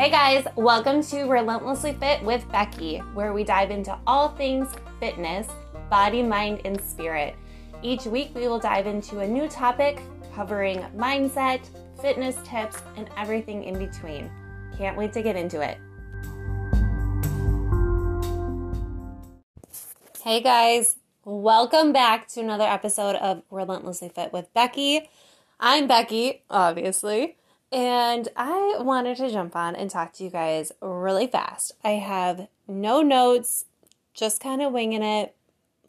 Hey guys, welcome to Relentlessly Fit with Becky, where we dive into all things fitness, body, mind, and spirit. Each week, we will dive into a new topic covering mindset, fitness tips, and everything in between. Can't wait to get into it. Hey guys, welcome back to another episode of Relentlessly Fit with Becky. I'm Becky, obviously. And I wanted to jump on and talk to you guys really fast. I have no notes, just kind of winging it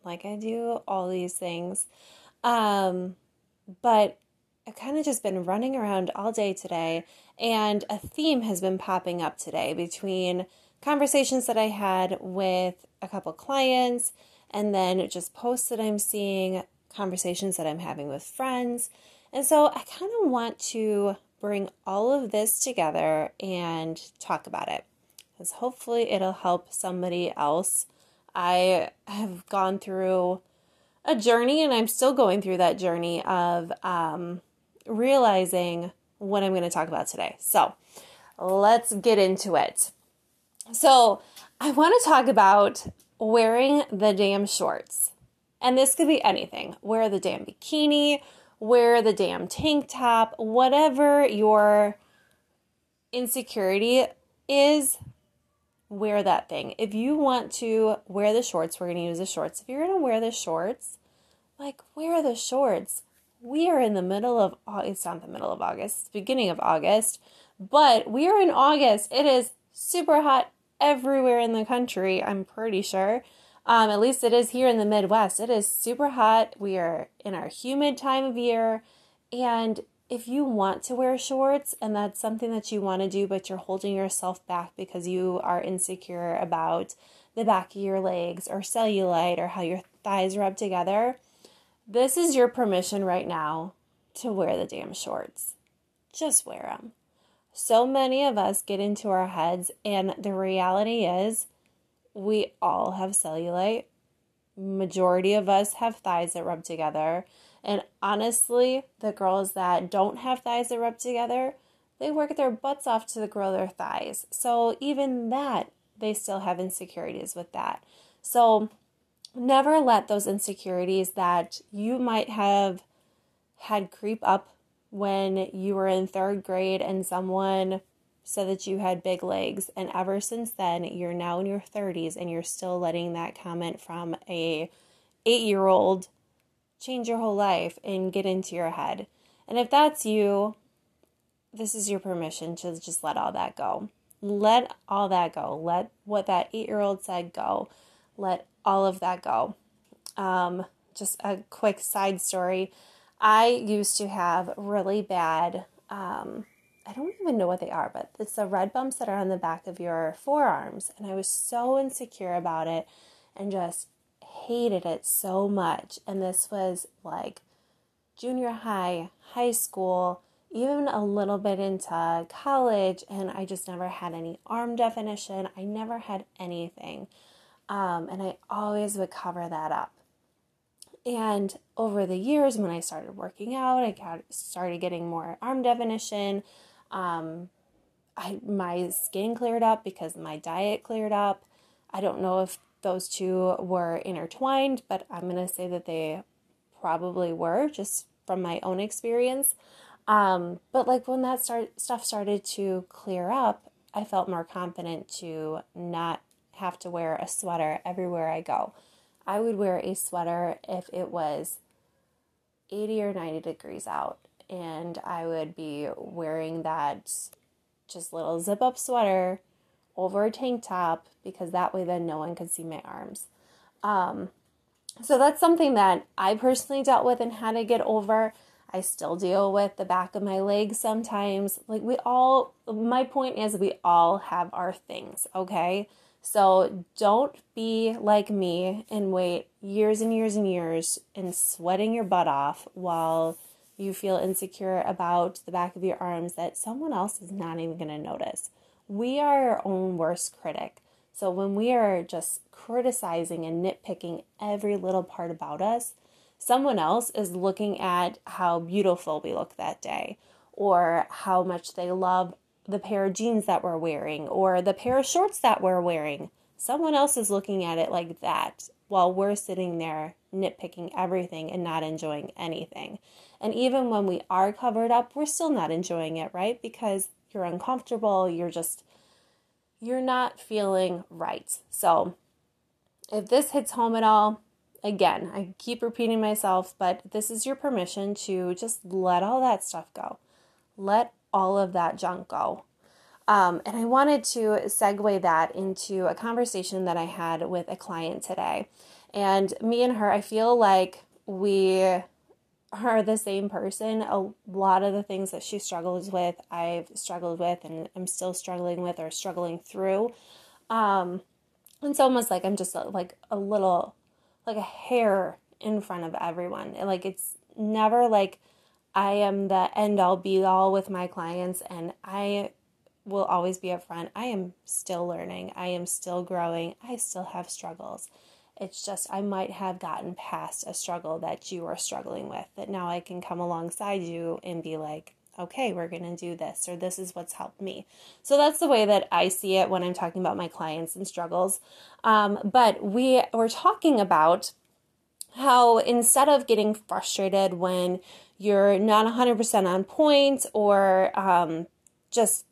like I do all these things. Um, but I've kind of just been running around all day today, and a theme has been popping up today between conversations that I had with a couple clients and then just posts that I'm seeing, conversations that I'm having with friends. And so I kind of want to bring all of this together and talk about it because hopefully it'll help somebody else. I have gone through a journey and I'm still going through that journey of um, realizing what I'm going to talk about today. So let's get into it. So, I want to talk about wearing the damn shorts. And this could be anything. Wear the damn bikini, wear the damn tank top, whatever your insecurity is, wear that thing. If you want to wear the shorts, we're going to use the shorts. If you're going to wear the shorts, like wear the shorts. We are in the middle of it's not the middle of August, beginning of August, but we are in August. It is super hot everywhere in the country, I'm pretty sure. Um, at least it is here in the Midwest. It is super hot. We are in our humid time of year. And if you want to wear shorts and that's something that you want to do, but you're holding yourself back because you are insecure about the back of your legs or cellulite or how your thighs rub together, this is your permission right now to wear the damn shorts. Just wear them. So many of us get into our heads, and the reality is we all have cellulite. Majority of us have thighs that rub together. And honestly, the girls that don't have thighs that rub together, they work their butts off to grow their thighs. So even that, they still have insecurities with that. So never let those insecurities that you might have had creep up when you were in third grade and someone so that you had big legs. And ever since then, you're now in your 30s and you're still letting that comment from a 8-year-old change your whole life and get into your head. And if that's you, this is your permission to just let all that go. Let all that go. Let what that 8-year-old said go. Let all of that go. Um, just a quick side story. I used to have really bad um, I don't even know what they are, but it's the red bumps that are on the back of your forearms. And I was so insecure about it and just hated it so much. And this was like junior high, high school, even a little bit into college. And I just never had any arm definition. I never had anything. Um, and I always would cover that up. And over the years, when I started working out, I got, started getting more arm definition. Um, I my skin cleared up because my diet cleared up. I don't know if those two were intertwined, but I'm gonna say that they probably were just from my own experience. Um, but like when that start stuff started to clear up, I felt more confident to not have to wear a sweater everywhere I go. I would wear a sweater if it was 80 or 90 degrees out and I would be wearing that just little zip up sweater over a tank top because that way then no one could see my arms. Um, so that's something that I personally dealt with and had to get over. I still deal with the back of my legs sometimes. Like we all, my point is, we all have our things, okay? So don't be like me and wait years and years and years and sweating your butt off while you feel insecure about the back of your arms that someone else is not even going to notice. We are our own worst critic. So when we are just criticizing and nitpicking every little part about us, someone else is looking at how beautiful we look that day or how much they love the pair of jeans that we're wearing or the pair of shorts that we're wearing. Someone else is looking at it like that while we're sitting there nitpicking everything and not enjoying anything. And even when we are covered up, we're still not enjoying it, right? Because you're uncomfortable, you're just, you're not feeling right. So if this hits home at all, again, I keep repeating myself, but this is your permission to just let all that stuff go. Let all of that junk go. Um, and I wanted to segue that into a conversation that I had with a client today. And me and her, I feel like we are the same person. A lot of the things that she struggles with, I've struggled with, and I'm still struggling with or struggling through. Um, it's almost like I'm just like a little, like a hair in front of everyone. Like it's never like I am the end all be all with my clients, and I will always be upfront. I am still learning. I am still growing. I still have struggles. It's just I might have gotten past a struggle that you are struggling with, that now I can come alongside you and be like, okay, we're going to do this, or this is what's helped me. So that's the way that I see it when I'm talking about my clients and struggles. Um, but we were talking about how instead of getting frustrated when you're not 100% on point or um, just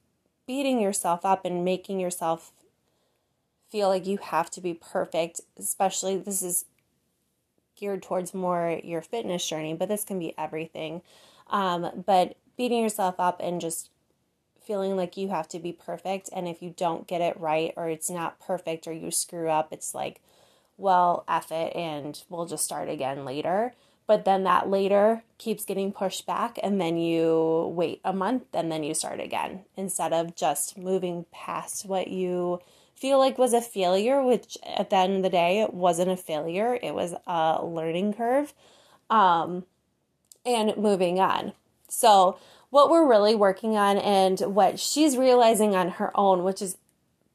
beating yourself up and making yourself feel like you have to be perfect, especially this is geared towards more your fitness journey, but this can be everything. Um, but beating yourself up and just feeling like you have to be perfect. And if you don't get it right or it's not perfect or you screw up, it's like, well, F it and we'll just start again later. But then that later keeps getting pushed back, and then you wait a month and then you start again instead of just moving past what you feel like was a failure, which at the end of the day, it wasn't a failure, it was a learning curve, um, and moving on. So, what we're really working on and what she's realizing on her own, which is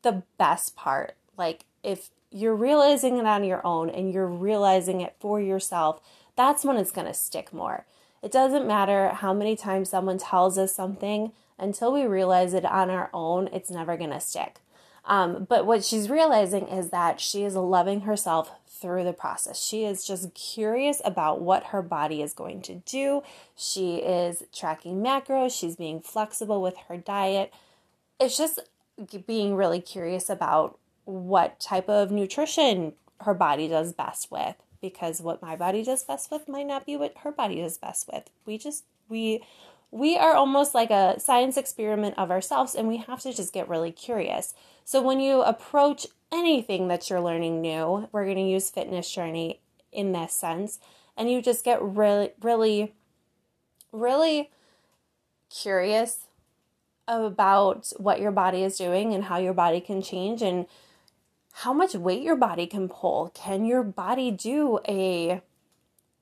the best part, like if you're realizing it on your own and you're realizing it for yourself, that's when it's going to stick more. It doesn't matter how many times someone tells us something, until we realize it on our own, it's never going to stick. Um, but what she's realizing is that she is loving herself through the process. She is just curious about what her body is going to do. She is tracking macros, she's being flexible with her diet. It's just being really curious about what type of nutrition her body does best with because what my body does best with might not be what her body does best with. We just we we are almost like a science experiment of ourselves and we have to just get really curious. So when you approach anything that you're learning new, we're going to use fitness journey in this sense, and you just get really really really curious about what your body is doing and how your body can change and how much weight your body can pull. Can your body do a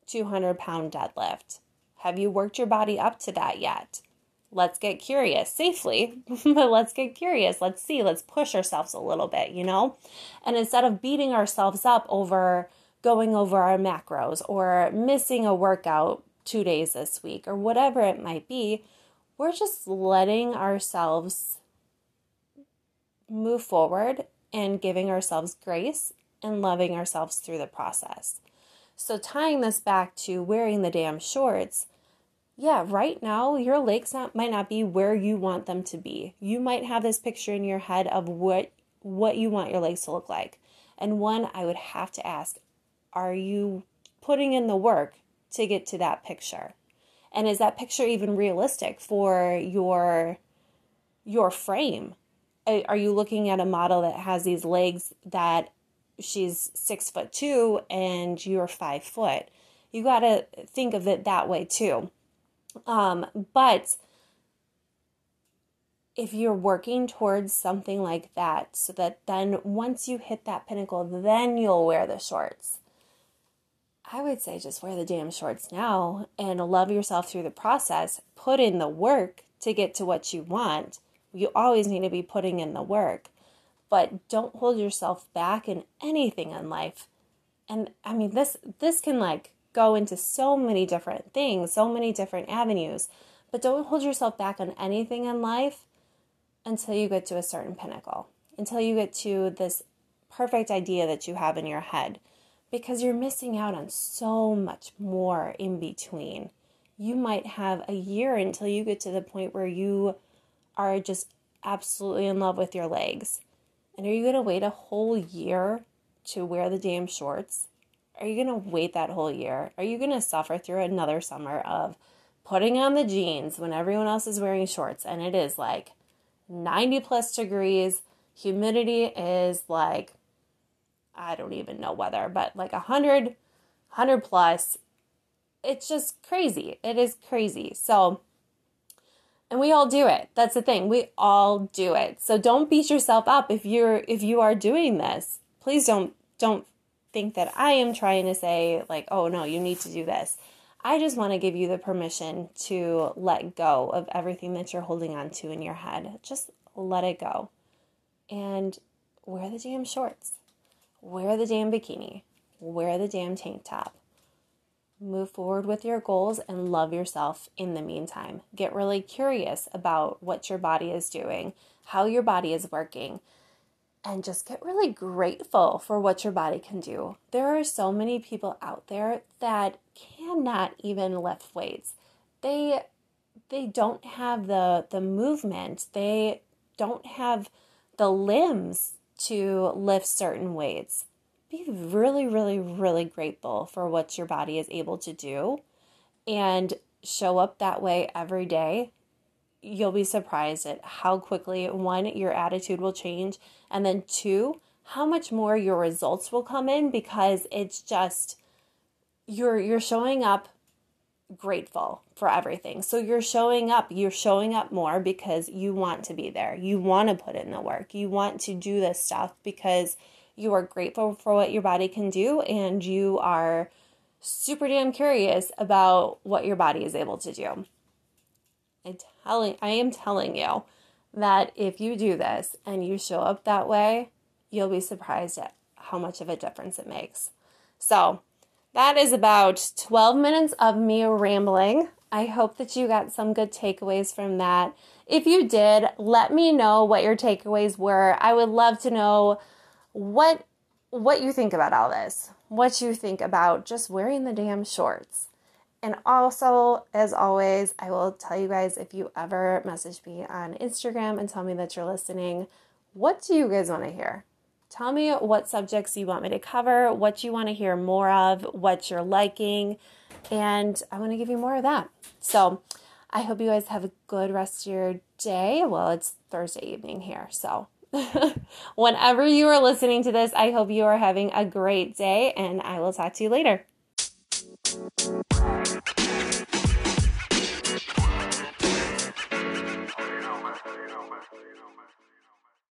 200 pound deadlift? Have you worked your body up to that yet? Let's get curious safely, but let's get curious. Let's see. Let's push ourselves a little bit, you know? And instead of beating ourselves up over going over our macros or missing a workout two days this week or whatever it might be, we're just letting ourselves move forward and giving ourselves grace and loving ourselves through the process. So, tying this back to wearing the damn shorts, yeah, right now your legs not, might not be where you want them to be. You might have this picture in your head of what what you want your legs to look like. And one I would have to ask, are you putting in the work to get to that picture? And is that picture even realistic for your your frame? Are you looking at a model that has these legs that she's six foot two and you're five foot? You got to think of it that way too. Um, but if you're working towards something like that, so that then once you hit that pinnacle, then you'll wear the shorts. I would say just wear the damn shorts now and love yourself through the process. Put in the work to get to what you want. You always need to be putting in the work, but don't hold yourself back in anything in life. And I mean this this can like go into so many different things, so many different avenues. But don't hold yourself back on anything in life until you get to a certain pinnacle, until you get to this perfect idea that you have in your head, because you're missing out on so much more in between. You might have a year until you get to the point where you are just absolutely in love with your legs. And are you going to wait a whole year to wear the damn shorts? Are you going to wait that whole year? Are you going to suffer through another summer of putting on the jeans when everyone else is wearing shorts and it is like 90 plus degrees? Humidity is like, I don't even know whether, but like 100, 100 plus. It's just crazy. It is crazy. So, and we all do it. That's the thing. We all do it. So don't beat yourself up if you're if you are doing this. Please don't don't think that i am trying to say like oh no you need to do this. I just want to give you the permission to let go of everything that you're holding on to in your head. Just let it go. And wear the damn shorts. Wear the damn bikini. Wear the damn tank top move forward with your goals and love yourself in the meantime. Get really curious about what your body is doing, how your body is working, and just get really grateful for what your body can do. There are so many people out there that cannot even lift weights. They they don't have the the movement. They don't have the limbs to lift certain weights be really, really, really grateful for what your body is able to do and show up that way every day. You'll be surprised at how quickly, one, your attitude will change, and then two, how much more your results will come in because it's just you're you're showing up grateful for everything. So you're showing up, you're showing up more because you want to be there. You want to put in the work. You want to do this stuff because you are grateful for what your body can do, and you are super damn curious about what your body is able to do. I telling I am telling you that if you do this and you show up that way, you'll be surprised at how much of a difference it makes. So, that is about 12 minutes of me rambling. I hope that you got some good takeaways from that. If you did, let me know what your takeaways were. I would love to know what what you think about all this. What you think about just wearing the damn shorts. And also, as always, I will tell you guys if you ever message me on Instagram and tell me that you're listening, what do you guys want to hear? Tell me what subjects you want me to cover, what you want to hear more of, what you're liking, and I want to give you more of that. So, I hope you guys have a good rest of your day. Well, it's Thursday evening here, so Whenever you are listening to this, I hope you are having a great day, and I will talk to you later.